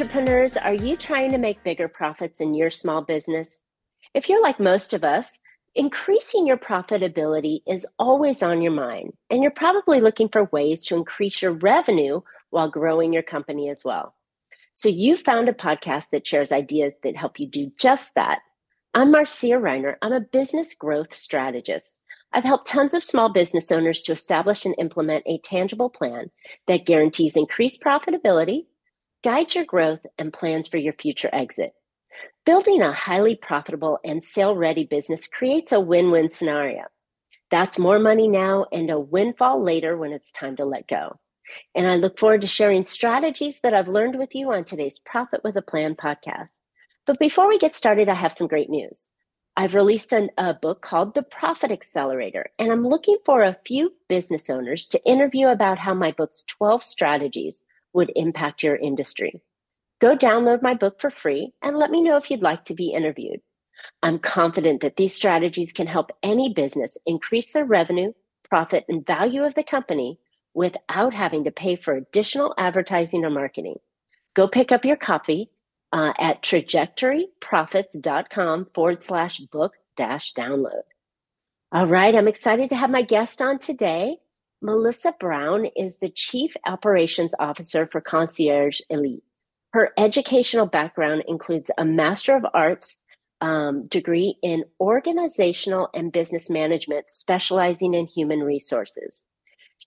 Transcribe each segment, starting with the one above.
Entrepreneurs, are you trying to make bigger profits in your small business? If you're like most of us, increasing your profitability is always on your mind, and you're probably looking for ways to increase your revenue while growing your company as well. So, you found a podcast that shares ideas that help you do just that. I'm Marcia Riner. I'm a business growth strategist. I've helped tons of small business owners to establish and implement a tangible plan that guarantees increased profitability Guide your growth and plans for your future exit. Building a highly profitable and sale ready business creates a win win scenario. That's more money now and a windfall later when it's time to let go. And I look forward to sharing strategies that I've learned with you on today's Profit with a Plan podcast. But before we get started, I have some great news. I've released an, a book called The Profit Accelerator, and I'm looking for a few business owners to interview about how my book's 12 strategies would impact your industry. Go download my book for free and let me know if you'd like to be interviewed. I'm confident that these strategies can help any business increase their revenue, profit, and value of the company without having to pay for additional advertising or marketing. Go pick up your copy uh, at trajectoryprofits.com forward slash book dash download. All right, I'm excited to have my guest on today. Melissa Brown is the Chief Operations Officer for Concierge Elite. Her educational background includes a Master of Arts um, degree in organizational and business management, specializing in human resources.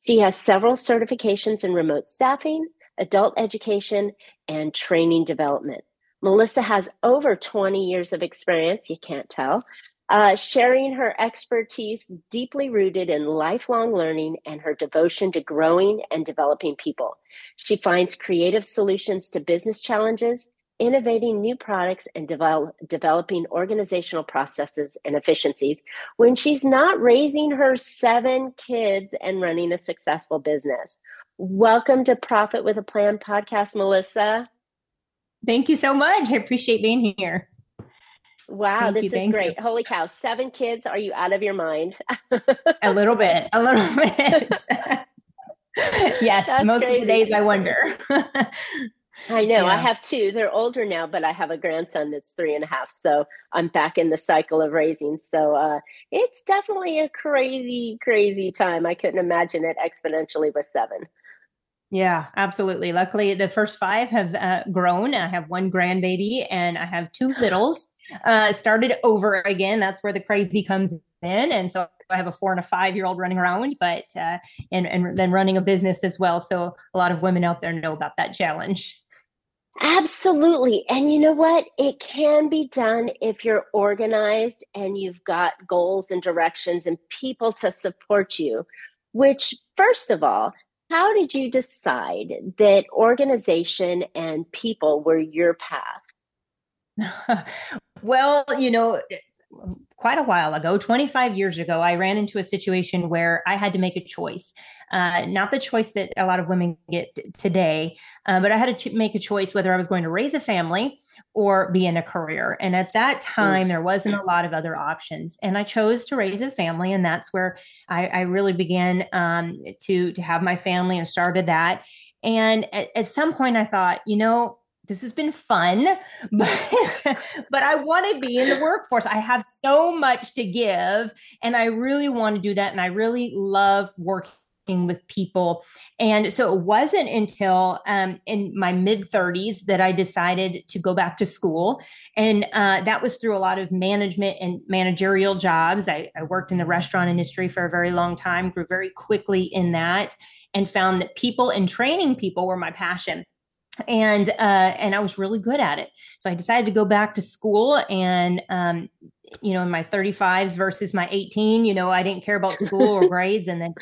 She has several certifications in remote staffing, adult education, and training development. Melissa has over 20 years of experience, you can't tell, uh, sharing her expertise deeply rooted in lifelong learning and her devotion to growing and developing people. She finds creative solutions to business challenges, innovating new products, and develop, developing organizational processes and efficiencies when she's not raising her seven kids and running a successful business. Welcome to Profit with a Plan podcast, Melissa. Thank you so much. I appreciate being here. Wow, thank this you, is great. You. Holy cow, seven kids. Are you out of your mind? a little bit, a little bit. yes, That's most crazy. of the days I wonder. I know. Yeah. I have two. They're older now, but I have a grandson that's three and a half. So I'm back in the cycle of raising. So uh, it's definitely a crazy, crazy time. I couldn't imagine it exponentially with seven. Yeah, absolutely. Luckily, the first five have uh, grown. I have one grandbaby and I have two littles uh, started over again. That's where the crazy comes in. And so I have a four and a five year old running around, but uh, and and then running a business as well. So a lot of women out there know about that challenge. Absolutely. And you know what? It can be done if you're organized and you've got goals and directions and people to support you. Which, first of all, how did you decide that organization and people were your path? Well, you know, quite a while ago, 25 years ago, I ran into a situation where I had to make a choice. Uh, not the choice that a lot of women get today, uh, but I had to ch- make a choice whether I was going to raise a family or be in a career. And at that mm. time, there wasn't a lot of other options. And I chose to raise a family. And that's where I, I really began um, to, to have my family and started that. And at, at some point, I thought, you know, this has been fun, but but I want to be in the workforce. I have so much to give and I really want to do that and I really love working with people. And so it wasn't until um, in my mid 30s that I decided to go back to school. And uh, that was through a lot of management and managerial jobs. I, I worked in the restaurant industry for a very long time, grew very quickly in that, and found that people and training people were my passion and uh, and I was really good at it. So I decided to go back to school, and um, you know, in my 35s versus my 18, you know, I didn't care about school or grades. And then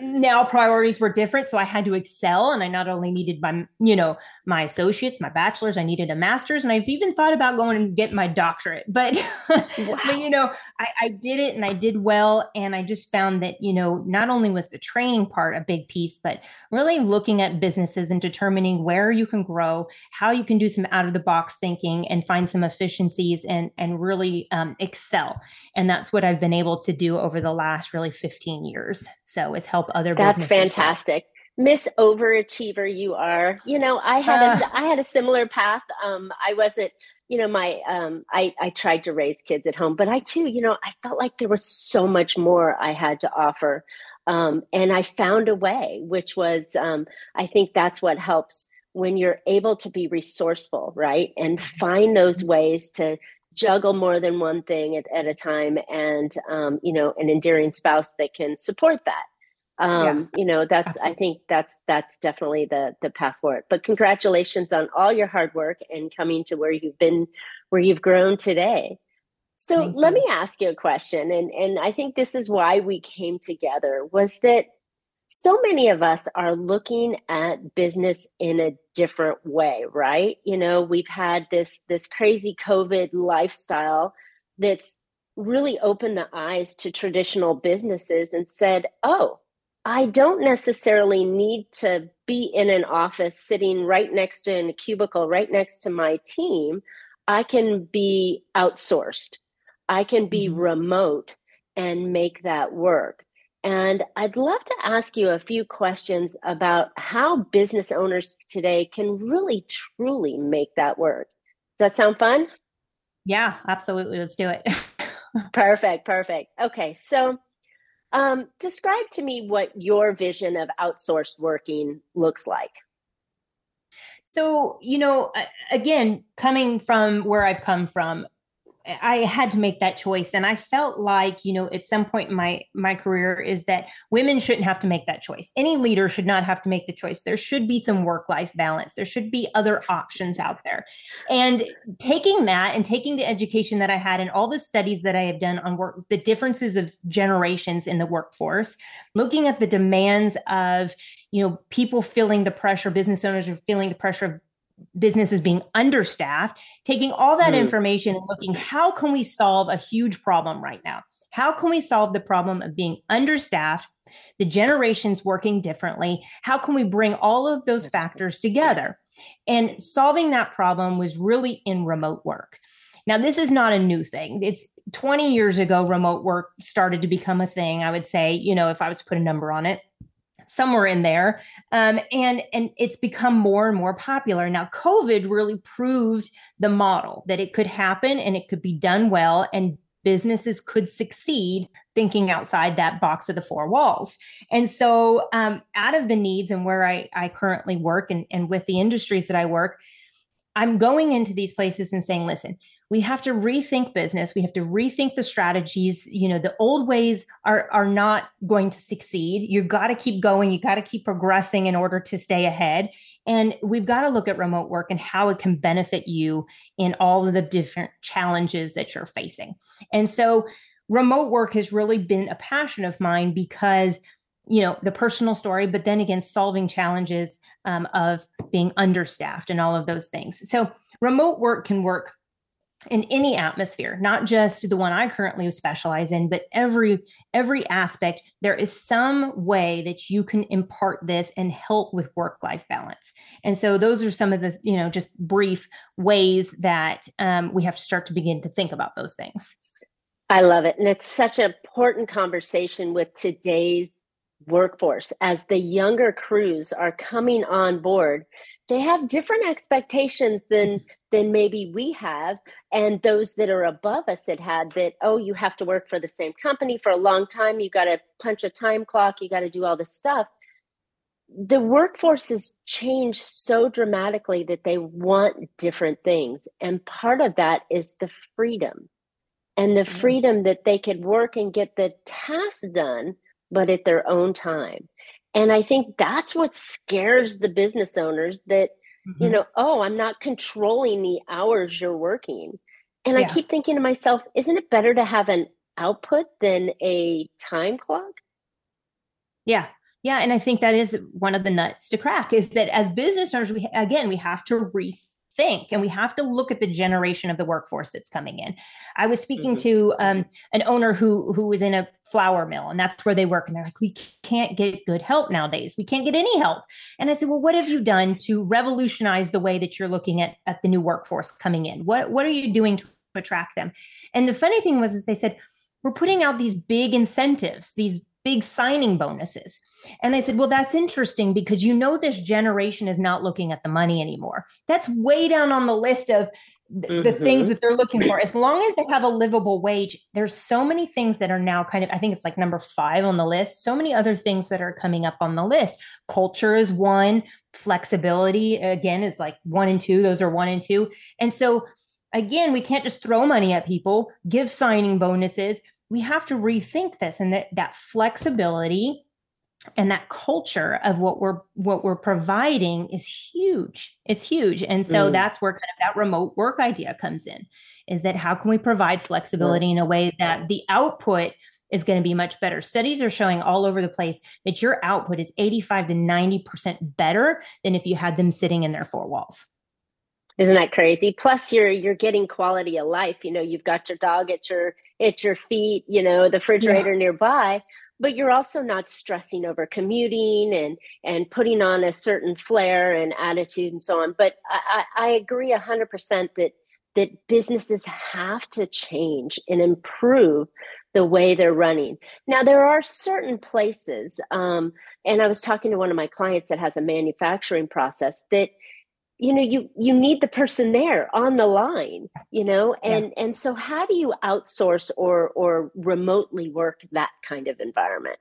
now priorities were different. So I had to excel. And I not only needed my, you know, my associates, my bachelor's, I needed a master's. And I've even thought about going and getting my doctorate. But, wow. but you know, I, I did it and I did well. And I just found that, you know, not only was the training part a big piece, but really looking at businesses and determining where you can grow, how you can do some out of the box thinking and find some efficiencies and, and really um, excel. And that's what I've been able to do over the last really 15 years. So it's help other businesses. That's fantastic. Miss Overachiever you are. You know, I had uh, a I had a similar path. Um, I wasn't, you know, my um, I I tried to raise kids at home, but I too, you know, I felt like there was so much more I had to offer, um, and I found a way, which was, um, I think that's what helps when you're able to be resourceful, right, and find those mm-hmm. ways to juggle more than one thing at, at a time, and um, you know, an endearing spouse that can support that um yeah, you know that's absolutely. i think that's that's definitely the the path forward but congratulations on all your hard work and coming to where you've been where you've grown today so Thank let you. me ask you a question and and i think this is why we came together was that so many of us are looking at business in a different way right you know we've had this this crazy covid lifestyle that's really opened the eyes to traditional businesses and said oh I don't necessarily need to be in an office sitting right next to in a cubicle, right next to my team. I can be outsourced. I can be mm-hmm. remote and make that work. And I'd love to ask you a few questions about how business owners today can really truly make that work. Does that sound fun? Yeah, absolutely. Let's do it. perfect, perfect. Okay, so um, describe to me what your vision of outsourced working looks like. So, you know, again, coming from where I've come from, I had to make that choice and I felt like, you know, at some point in my my career is that women shouldn't have to make that choice. Any leader should not have to make the choice. There should be some work-life balance. There should be other options out there. And taking that and taking the education that I had and all the studies that I have done on work the differences of generations in the workforce, looking at the demands of you know people feeling the pressure business owners are feeling the pressure of businesses being understaffed, taking all that mm. information and looking how can we solve a huge problem right now? How can we solve the problem of being understaffed, the generations working differently? How can we bring all of those factors together? And solving that problem was really in remote work. Now, this is not a new thing. It's 20 years ago, remote work started to become a thing. I would say, you know, if I was to put a number on it, somewhere in there. Um, and and it's become more and more popular. Now covid really proved the model that it could happen and it could be done well and businesses could succeed thinking outside that box of the four walls. And so um, out of the needs and where i, I currently work and, and with the industries that i work i'm going into these places and saying listen we have to rethink business. We have to rethink the strategies. You know the old ways are are not going to succeed. You got to keep going. You got to keep progressing in order to stay ahead. And we've got to look at remote work and how it can benefit you in all of the different challenges that you're facing. And so remote work has really been a passion of mine because you know the personal story but then again solving challenges um, of being understaffed and all of those things. So remote work can work in any atmosphere not just the one i currently specialize in but every every aspect there is some way that you can impart this and help with work life balance. And so those are some of the you know just brief ways that um, we have to start to begin to think about those things. I love it. And it's such an important conversation with today's workforce. As the younger crews are coming on board they have different expectations than than maybe we have. And those that are above us had had that oh you have to work for the same company for a long time. You got to punch a time clock. You got to do all this stuff. The workforce has changed so dramatically that they want different things. And part of that is the freedom and the mm-hmm. freedom that they could work and get the task done but at their own time and i think that's what scares the business owners that mm-hmm. you know oh i'm not controlling the hours you're working and yeah. i keep thinking to myself isn't it better to have an output than a time clock yeah yeah and i think that is one of the nuts to crack is that as business owners we again we have to rethink think and we have to look at the generation of the workforce that's coming in. I was speaking mm-hmm. to um, an owner who who was in a flour mill and that's where they work and they're like we can't get good help nowadays. We can't get any help. And i said well what have you done to revolutionize the way that you're looking at at the new workforce coming in? What what are you doing to attract them? And the funny thing was is they said we're putting out these big incentives these big signing bonuses And I said, Well, that's interesting because you know, this generation is not looking at the money anymore. That's way down on the list of mm-hmm. the things that they're looking for. As long as they have a livable wage, there's so many things that are now kind of, I think it's like number five on the list. So many other things that are coming up on the list. Culture is one, flexibility again is like one and two. Those are one and two. And so, again, we can't just throw money at people, give signing bonuses. We have to rethink this and that, that flexibility and that culture of what we're what we're providing is huge. It's huge. And so mm. that's where kind of that remote work idea comes in is that how can we provide flexibility in a way that the output is going to be much better? Studies are showing all over the place that your output is 85 to 90% better than if you had them sitting in their four walls. Isn't that crazy? Plus you're you're getting quality of life. You know you've got your dog at your at your feet you know the refrigerator yeah. nearby but you're also not stressing over commuting and and putting on a certain flair and attitude and so on. But i, I agree 100% that that businesses have to change and improve the way they're running. Now there are certain places um, and i was talking to one of my clients that has a manufacturing process that you know you you need the person there on the line you know and yeah. and so how do you outsource or or remotely work that kind of environment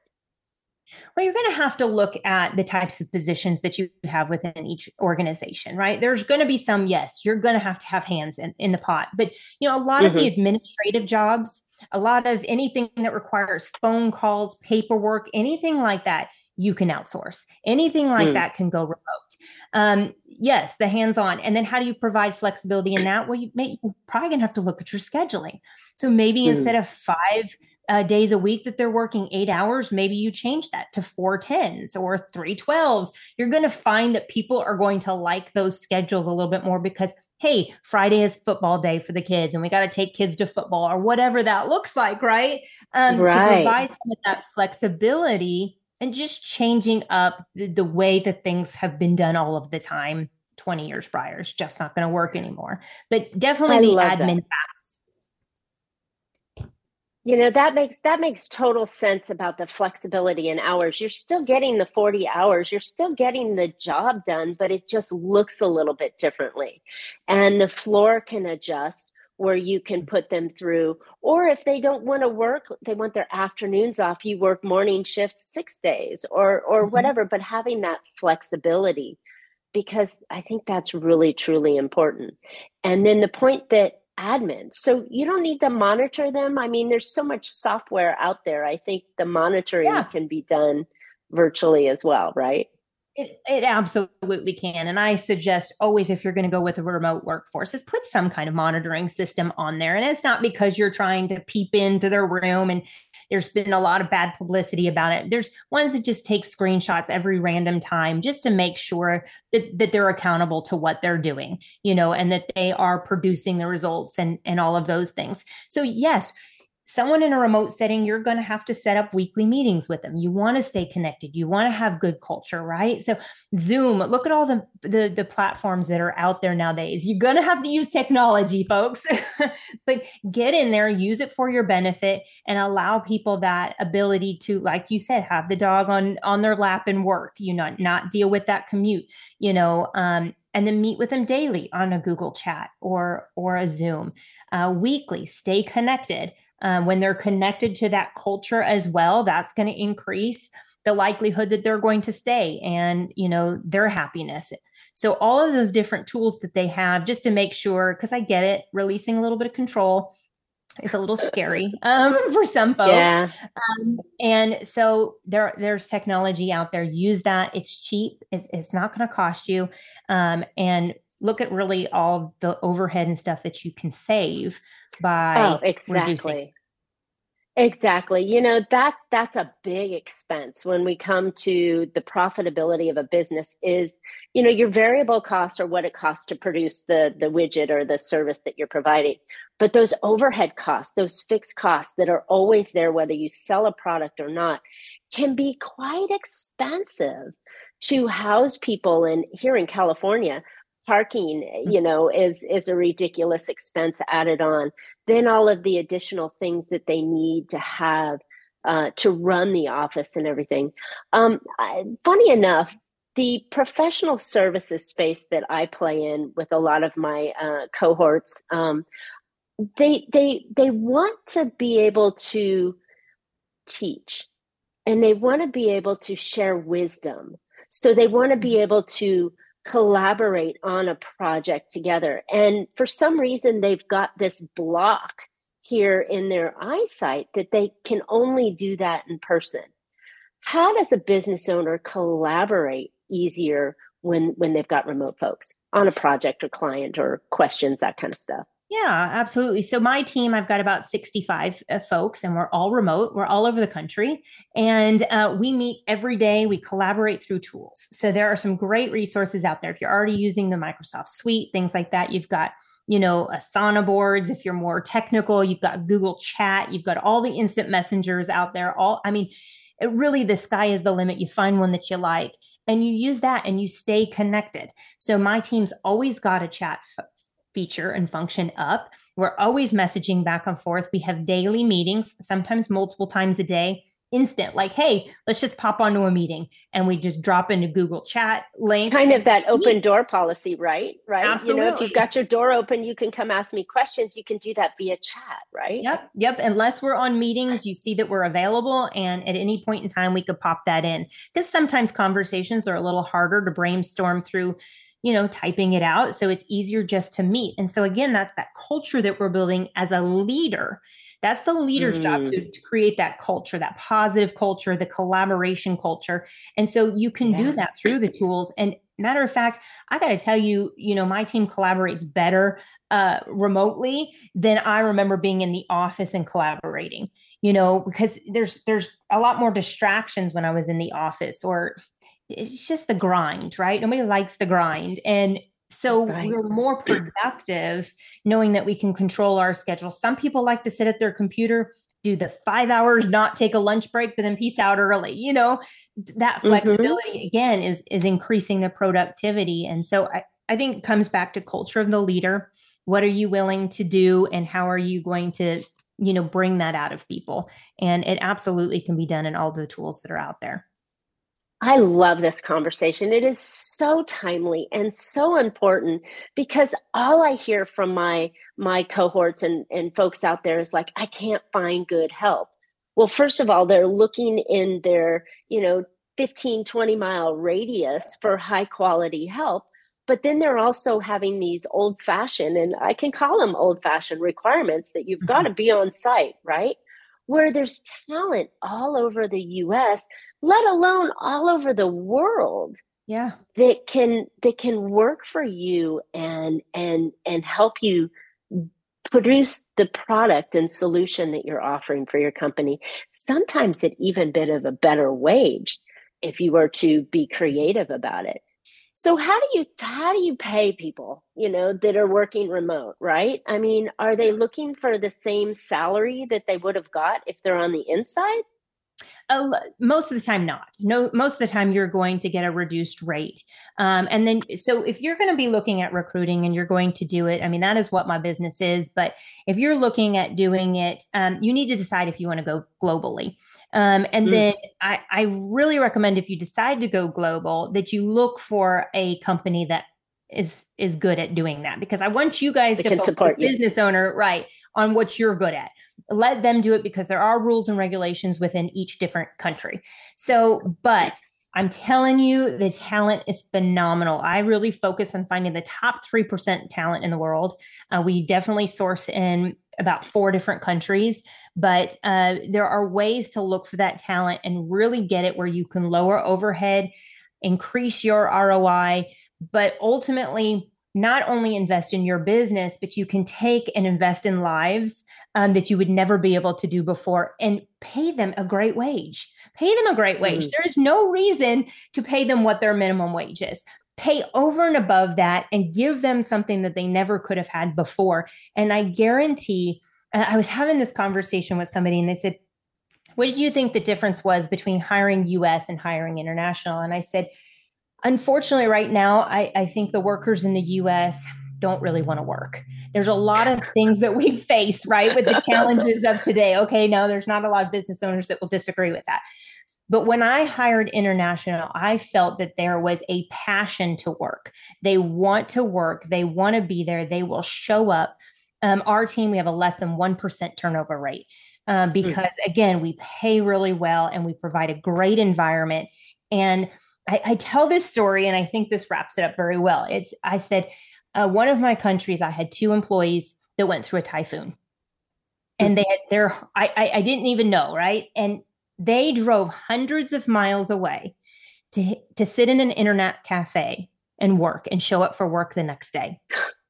well, you're going to have to look at the types of positions that you have within each organization, right? There's going to be some, yes, you're going to have to have hands in, in the pot. But, you know, a lot mm-hmm. of the mm-hmm. administrative jobs, a lot of anything that requires phone calls, paperwork, anything like that, you can outsource. Anything like mm. that can go remote. Um, yes, the hands-on. And then how do you provide flexibility in that? Well, you may you're probably gonna have to look at your scheduling. So maybe mm. instead of five uh, days a week that they're working eight hours, maybe you change that to four tens or three twelves. You're going to find that people are going to like those schedules a little bit more because, hey, Friday is football day for the kids and we got to take kids to football or whatever that looks like, right? Um, right. To provide some of that flexibility and just changing up the, the way that things have been done all of the time 20 years prior is just not going to work anymore. But definitely I the admin tasks. You know, that makes that makes total sense about the flexibility in hours. You're still getting the 40 hours, you're still getting the job done, but it just looks a little bit differently. And the floor can adjust where you can put them through. Or if they don't want to work they want their afternoons off you work morning shifts 6 days or or mm-hmm. whatever but having that flexibility because i think that's really truly important. And then the point that admins so you don't need to monitor them. I mean there's so much software out there. I think the monitoring yeah. can be done virtually as well right it, it absolutely can. And I suggest always, if you're going to go with a remote workforce, is put some kind of monitoring system on there. And it's not because you're trying to peep into their room and there's been a lot of bad publicity about it. There's ones that just take screenshots every random time just to make sure that, that they're accountable to what they're doing, you know, and that they are producing the results and, and all of those things. So, yes, someone in a remote setting, you're going to have to set up weekly meetings with them. You want to stay connected. You want to have good culture, right? So Zoom, look at all the, the, the platforms that are out there nowadays. You're going to have to use technology, folks, but get in there, use it for your benefit and allow people that ability to, like you said, have the dog on, on their lap and work, you know, not deal with that commute, you know, um, and then meet with them daily on a Google chat or, or a Zoom, uh, weekly, stay connected um, when they're connected to that culture as well that's going to increase the likelihood that they're going to stay and you know their happiness. So all of those different tools that they have just to make sure because i get it releasing a little bit of control is a little scary um, for some folks. Yeah. Um, and so there there's technology out there. Use that. It's cheap. It's, it's not going to cost you. Um, and look at really all the overhead and stuff that you can save by oh, exactly. Reducing. Exactly. You know, that's that's a big expense when we come to the profitability of a business is, you know, your variable costs are what it costs to produce the the widget or the service that you're providing. But those overhead costs, those fixed costs that are always there whether you sell a product or not, can be quite expensive to house people in here in California, parking you mm-hmm. know is is a ridiculous expense added on then all of the additional things that they need to have uh, to run the office and everything. Um, I, funny enough, the professional services space that I play in with a lot of my uh, cohorts, um, they they they want to be able to teach, and they want to be able to share wisdom. So they want to be mm-hmm. able to collaborate on a project together. And for some reason, they've got this block here in their eyesight that they can only do that in person. How does a business owner collaborate easier when when they've got remote folks on a project or client or questions that kind of stuff? Yeah, absolutely. So my team, I've got about 65 uh, folks and we're all remote. We're all over the country and uh, we meet every day. We collaborate through tools. So there are some great resources out there. If you're already using the Microsoft suite, things like that, you've got you know, Asana boards. If you're more technical, you've got Google Chat, you've got all the instant messengers out there. All, I mean, it really, the sky is the limit. You find one that you like and you use that and you stay connected. So my team's always got a chat f- feature and function up. We're always messaging back and forth. We have daily meetings, sometimes multiple times a day instant like hey let's just pop onto a meeting. And we just drop into google chat link. Kind of that open door policy right? Right? Absolutely. you know if you've got your door open you can come ask me questions. You can do that via chat right? Yep yep. Unless we're on meetings you see that we're available and at any point in time we could pop that in. Because sometimes conversations are a little harder to brainstorm through you know typing it out so it's easier just to meet and so again that's that culture that we're building as a leader that's the leader's mm. job to, mm. to, create that culture, that positive culture, the collaboration culture. And so you can yeah. do that through the tools. And matter of fact, I got to tell you, you know, my team collaborates better uh, remotely than I remember being in the office and collaborating. You know, because there's there's a lot more distractions when I was in the office, or it's just the grind, right? Nobody likes the grind, and so right. we're more productive knowing that we can control our schedule. Some people like to sit at their computer, do the five hours, not take a lunch break, but then peace out early. You know, that mm-hmm. flexibility mm-hmm. again is is increasing the productivity. And so I, I think it comes back to culture of the leader. What are you willing to do and how are you going to, you know, bring that out of people? And it absolutely can be done in all the tools that are out there. I love this conversation. It is so timely and so important because all I hear from my my cohorts and, and folks out there is like, I can't find good help. Well, first of all, they're looking in their, you know, 15, 20 mile radius for high quality help. But then they're also having these old fashioned, and I can call them old fashioned requirements that you've mm-hmm. got to be on site, right? Where there's talent all over the US, let alone all over the world. Yeah. That can that can work for you and and and help you produce the product and solution that you're offering for your company. Sometimes at even bit of a better wage if you were to be creative about it. So how do you how do you pay people, you know, that are working remote, right? I mean, are they looking for the same salary that they would have got if they're on the inside? Uh, most of the time not no most of the time you're going to get a reduced rate um, and then so if you're going to be looking at recruiting and you're going to do it i mean that is what my business is but if you're looking at doing it um, you need to decide if you want to go globally um, and mm. then I, I really recommend if you decide to go global that you look for a company that is is good at doing that because I want you guys they to support the business owner right on what you're good at. Let them do it because there are rules and regulations within each different country. So, but I'm telling you, the talent is phenomenal. I really focus on finding the top 3% talent in the world. Uh, we definitely source in about four different countries, but uh, there are ways to look for that talent and really get it where you can lower overhead, increase your ROI, but ultimately not only invest in your business, but you can take and invest in lives um, that you would never be able to do before and pay them a great wage. Pay them a great wage. Mm. There is no reason to pay them what their minimum wage is. Pay over and above that and give them something that they never could have had before. And I guarantee, Uh, I was having this conversation with somebody and they said, What did you think the difference was between hiring US and hiring international? And I said, Unfortunately, right now, I, I think the workers in the US don't really want to work. There's a lot of things that we face, right, with the challenges of today. Okay, no, there's not a lot of business owners that will disagree with that. But when I hired international, I felt that there was a passion to work. They want to work, they want to be there, they will show up. Um, our team, we have a less than 1% turnover rate um, hmm. because, mm. again, we pay really well and we provide a great environment. And I, I, tell this story, and I think this wraps it up very well. It's, I said, uh, one of my countries, I had two employees that went through a typhoon. And they had their, I, I, I didn't even know, right? And they drove hundreds of miles away to, to sit in an internet cafe and work and show up for work the next day.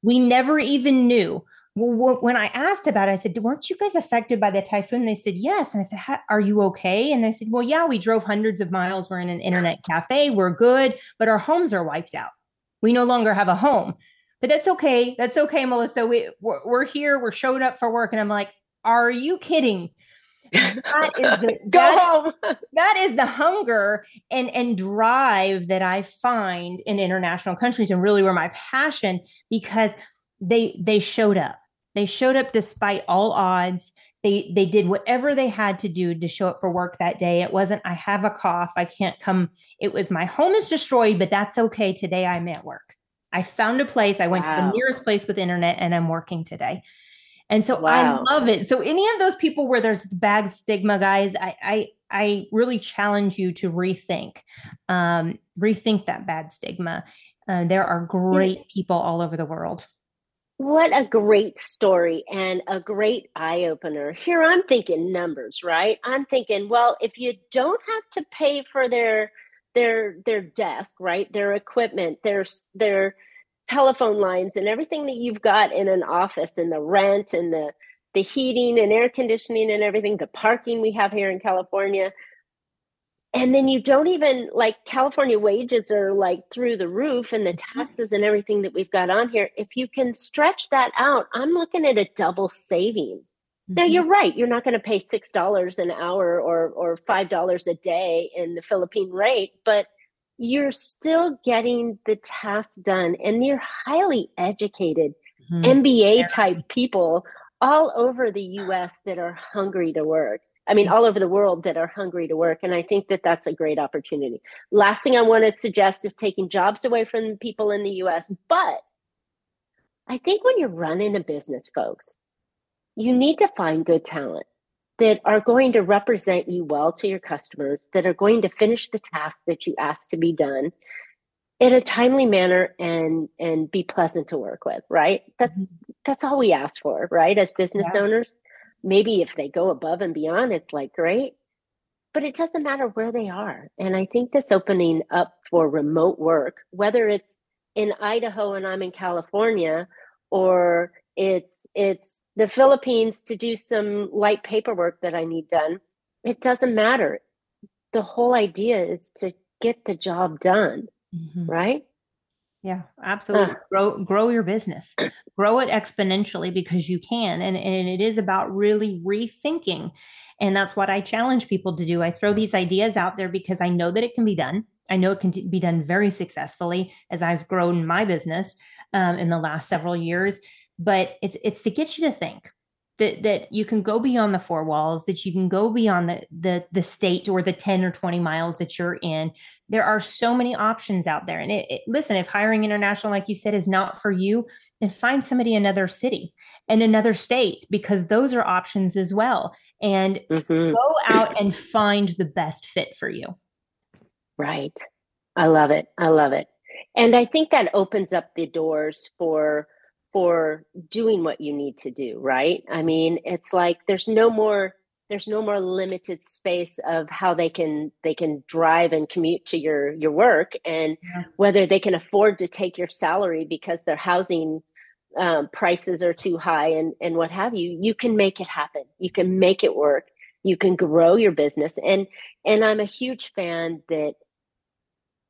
We never even knew. Well, when I asked about it, I said, weren't you guys affected by the typhoon? They said, yes. And I said, are you okay? And they said, well, yeah, we drove hundreds of miles. We're in an internet cafe. We're good, but our homes are wiped out. We no longer have a home. But that's okay. That's okay, Melissa. We, we're, we're here. We're showing up for work. And I'm like, are you kidding? that is the go that, home. that is the hunger and and drive that I find in international countries and really where my passion because they they showed up. They showed up despite all odds. They they did whatever they had to do to show up for work that day. It wasn't I have a cough, I can't come. It was my home is destroyed, but that's okay. Today I'm at work. I found a place. I went wow. to the nearest place with internet and I'm working today. And so wow. I love it. So any of those people where there's bad stigma, guys, I I, I really challenge you to rethink, um, rethink that bad stigma. Uh, there are great people all over the world. What a great story and a great eye opener. Here I'm thinking numbers, right? I'm thinking, well, if you don't have to pay for their their their desk, right? Their equipment, their their telephone lines and everything that you've got in an office and the rent and the the heating and air conditioning and everything the parking we have here in california and then you don't even like california wages are like through the roof and the mm-hmm. taxes and everything that we've got on here if you can stretch that out i'm looking at a double savings mm-hmm. now you're right you're not going to pay six dollars an hour or or five dollars a day in the philippine rate but you're still getting the task done and you're highly educated mm-hmm. MBA type people all over the US that are hungry to work. I mean, all over the world that are hungry to work. And I think that that's a great opportunity. Last thing I want to suggest is taking jobs away from people in the US. But I think when you're running a business, folks, you need to find good talent that are going to represent you well to your customers, that are going to finish the task that you asked to be done in a timely manner and and be pleasant to work with, right? That's mm-hmm. that's all we ask for, right? As business yeah. owners. Maybe if they go above and beyond, it's like great. But it doesn't matter where they are. And I think this opening up for remote work, whether it's in Idaho and I'm in California, or it's it's the Philippines to do some light paperwork that I need done. It doesn't matter. The whole idea is to get the job done, mm-hmm. right? Yeah, absolutely. Grow grow your business. Grow it exponentially because you can. And, and it is about really rethinking. And that's what I challenge people to do. I throw these ideas out there because I know that it can be done. I know it can be done very successfully as I've grown my business um, in the last several years but it's it's to get you to think that that you can go beyond the four walls that you can go beyond the the the state or the 10 or 20 miles that you're in. There are so many options out there. And it, it, listen if hiring international like you said is not for you then find somebody in another city and another state because those are options as well. And mm-hmm. go out and find the best fit for you. Right. I love it. I love it. And i think that opens up the doors for for doing what you need to do right? I mean it's like there's no more there's no more limited space of how they can they can drive and commute to your your work and yeah. whether they can afford to take your salary because their housing um, prices are too high and and what have you you can make it happen. You can make it work. You can grow your business. And and i'm a huge fan that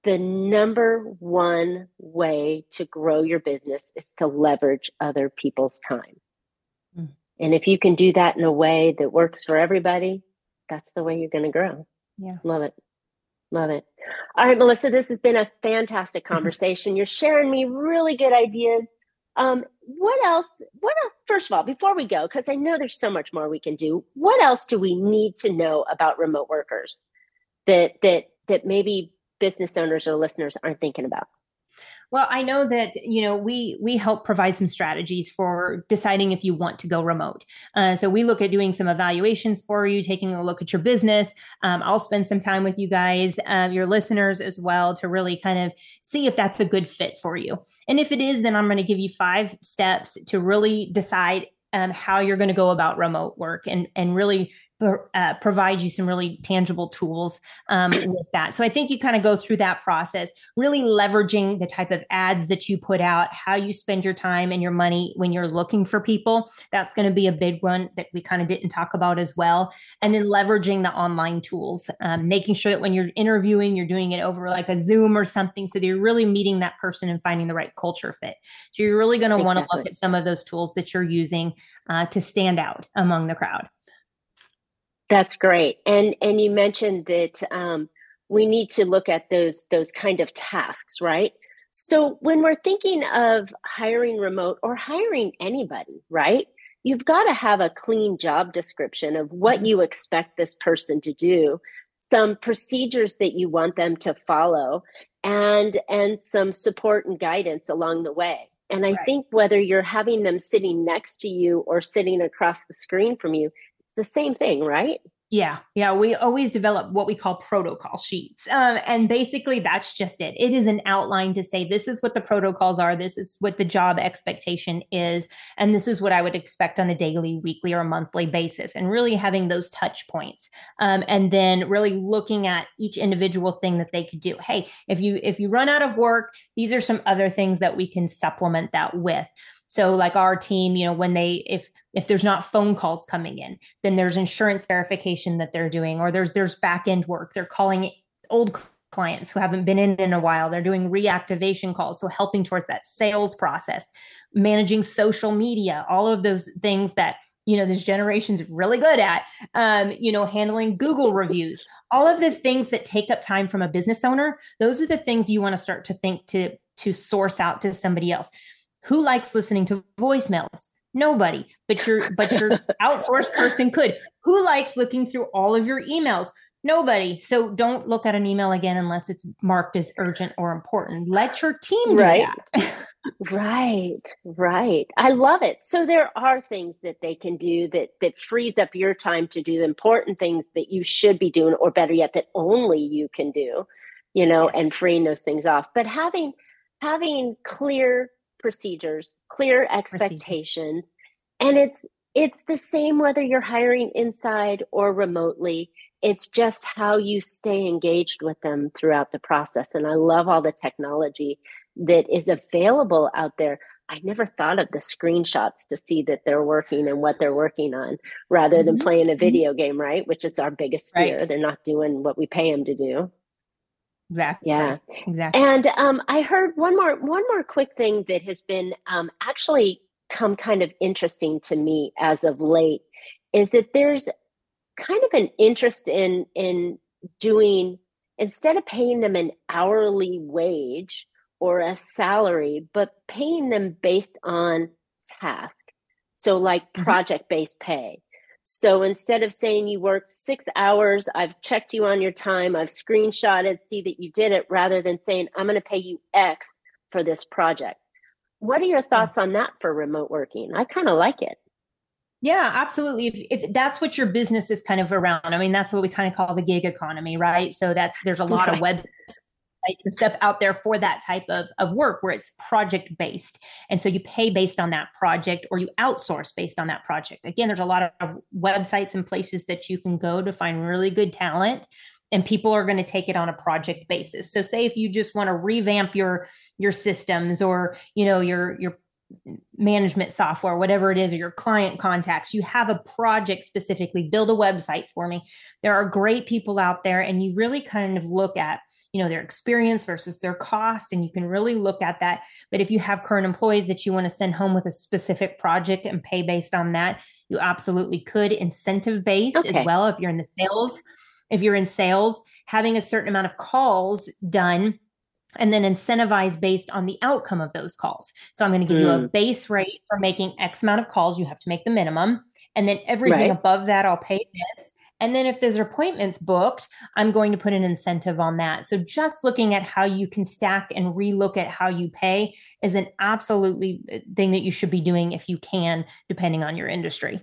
the number one way to grow your business is to leverage other people's time. Mm. And if you can do that in a way that works for everybody, that's the way you're going to grow. Yeah. Love it. Love it. All right, Melissa, this has been a fantastic conversation. You're sharing me really good ideas Um, what else? What else, first of all, before we go, because I know there's so much more we can do. What else do we need to know about remote workers that that that maybe business owners or listeners aren't thinking about? Well, I know that you know we we help provide some strategies for deciding if you want to go remote. Uh, so we look at doing some evaluations for you, taking a look at your business. Um, I'll spend some time with you guys, uh, your listeners as well, to really kind of see if that's a good fit for you. And if it is, then I'm going to give you five steps to really decide um, how you're going to go about remote work and and really uh, provide you some really tangible tools um, with that. So I think you kind of go through that process, really leveraging the type of ads that you put out, how you spend your time and your money when you're looking for people. That's going to be a big one that we kind of didn't talk about as well. And then leveraging the online tools, um, making sure that when you're interviewing, you're doing it over like a Zoom or something, so that you're really meeting that person and finding the right culture fit. So you're really going to want to look at some of those tools that you're using uh, to stand out among the crowd. That's great. And and you mentioned that um, we need to look at those those kind of tasks, right? So when we're thinking of hiring remote or hiring anybody, right? You've got to have a clean job description of what mm-hmm. you expect this person to do, some procedures that you want them to follow, and and some support and guidance along the way. And I right. think whether you're having them sitting next to you or sitting across the screen from you, the same thing, right? Yeah, yeah. We always develop what we call protocol sheets. Um, and basically, that's just it. It is an outline to say this is what the protocols are, this is what the job expectation is, and this is what I would expect on a daily, weekly, or monthly basis. And really having those touch points. Um, and then really looking at each individual thing that they could do. Hey, if you if you run out of work, these are some other things that we can supplement that with. So like our team, you know, when they if if there's not phone calls coming in, then there's insurance verification that they're doing or there's there's back end work. They're calling old clients who haven't been in in a while. They're doing reactivation calls, so helping towards that sales process, managing social media, all of those things that you know this generation's really good at um, you know handling google reviews all of the things that take up time from a business owner those are the things you want to start to think to to source out to somebody else who likes listening to voicemails? Nobody, but your but your outsourced person could. Who likes looking through all of your emails? Nobody. So don't look at an email again unless it's marked as urgent or important. Let your team do right. that. right, right. I love it. So there are things that they can do that that frees up your time to do the important things that you should be doing, or better yet, that only you can do. You know, yes. and freeing those things off. But having having clear procedures, clear expectations, and it's it's the same whether you're hiring inside or remotely. It's just how you stay engaged with them throughout the process. And I love all the technology that is available out there. I never thought of the screenshots to see that they're working and what they're working on rather mm-hmm. than playing a mm-hmm. video game, right? Which is our biggest fear. Right. They're not doing what we pay them to do. Exactly. Yeah. Exactly. And um, I heard one more one more quick thing that has been um, actually come kind of interesting to me as of late is that there's kind of an interest in in doing instead of paying them an hourly wage or a salary, but paying them based on task. So like mm-hmm. project based pay. So instead of saying you worked six hours, I've checked you on your time, I've screenshotted, see that you did it, rather than saying, I'm going to pay you X for this project. What are your thoughts on that for remote working? I kind of like it. Yeah, absolutely. If, if that's what your business is kind of around, I mean, that's what we kind of call the gig economy, right? So that's there's a lot of web and stuff out there for that type of, of work where it's project based. And so you pay based on that project or you outsource based on that project. Again, there's a lot of websites and places that you can go to find really good talent and people are going to take it on a project basis. So say if you just want to revamp your your systems or, you know, your your management software, whatever it is, or your client contacts, you have a project specifically, build a website for me. There are great people out there, and you really kind of look at you know their experience versus their cost and you can really look at that but if you have current employees that you want to send home with a specific project and pay based on that you absolutely could incentive based okay. as well if you're in the sales if you're in sales having a certain amount of calls done and then incentivize based on the outcome of those calls. So I'm going to give mm. you a hmm. base rate for making X amount of calls. You have to make the minimum. And then everything right. above that, I'll pay this. And then if there's appointments booked, I'm going to put an incentive on that. So just looking at how you can stack and relook at how you pay is an absolutely uh, thing that you should be doing if you can, depending on your industry.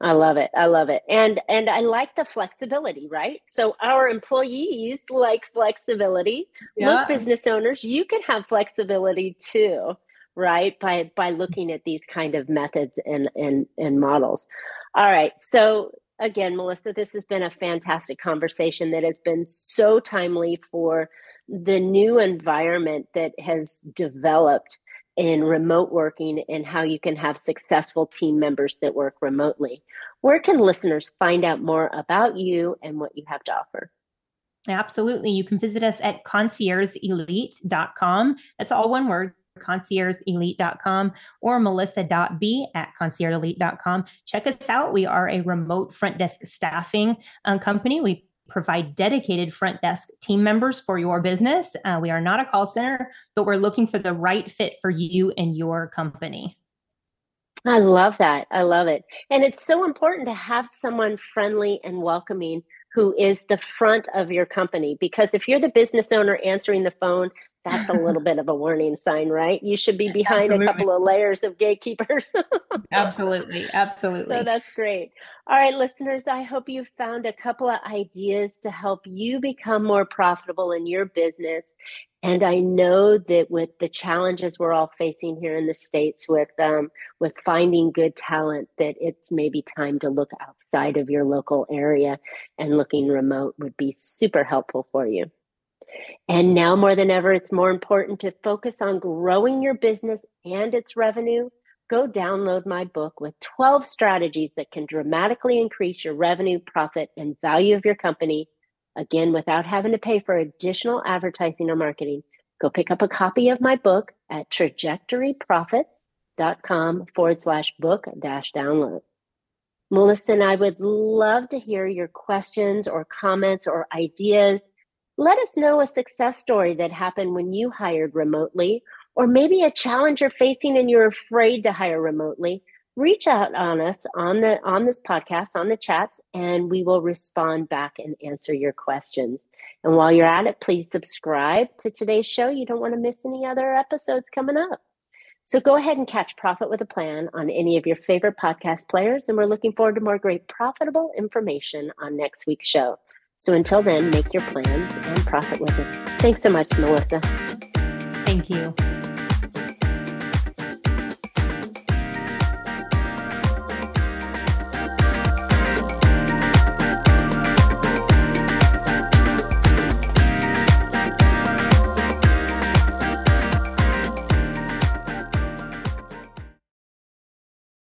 I love it. I love it. And and I like the flexibility, right? So our employees like flexibility. Yeah. Look, business owners, you can have flexibility too, right? By by looking at these kind of methods and and and models. All right. So again, Melissa, this has been a fantastic conversation that has been so timely for the new environment that has developed in remote working and how you can have successful team members that work remotely. Where can listeners find out more about you and what you have to offer? Absolutely. You can visit us at conciergeelite.com. That's all one word, conciergeelite.com or melissa.b at conciergeelite.com. Check us out. We are a remote front desk staffing um, company. We provide dedicated front desk team members for your business. Uh, we are not a call center, but we're looking for the right fit for you and your company. I love that. I love it. And it's so important to have someone friendly and welcoming who is the front of your company because if you're the business owner answering the phone that's a little bit of a warning sign, right? You should be behind absolutely. a couple of layers of gatekeepers. absolutely. Absolutely. So that's great. All right, listeners, I hope you found a couple of ideas to help you become more profitable in your business. And I know that with the challenges we're all facing here in the states with um, with finding good talent, that it's maybe time to look outside of your local area and looking remote would be super helpful for you. And now more than ever, it's more important to focus on growing your business and its revenue. Go download my book with 12 strategies that can dramatically increase your revenue, profit, and value of your company. Again, without having to pay for additional advertising or marketing. Go pick up a copy of my book at trajectoryprofits.com forward slash book dash download. Melissa and I would love to hear your questions or comments or ideas let us know a success story that happened when you hired remotely, or maybe a challenge you're facing and you're afraid to hire remotely. Reach out on us on the on this podcast, on the chats, and we will respond back and answer your questions. And while you're at it, please subscribe to today's show. You don't want to miss any other episodes coming up. So go ahead and catch Profit with a Plan on any of your favorite podcast players. And we're looking forward to more great profitable information on next week's show. So until then, make your plans and profit with it. Thanks so much, Melissa. Thank you.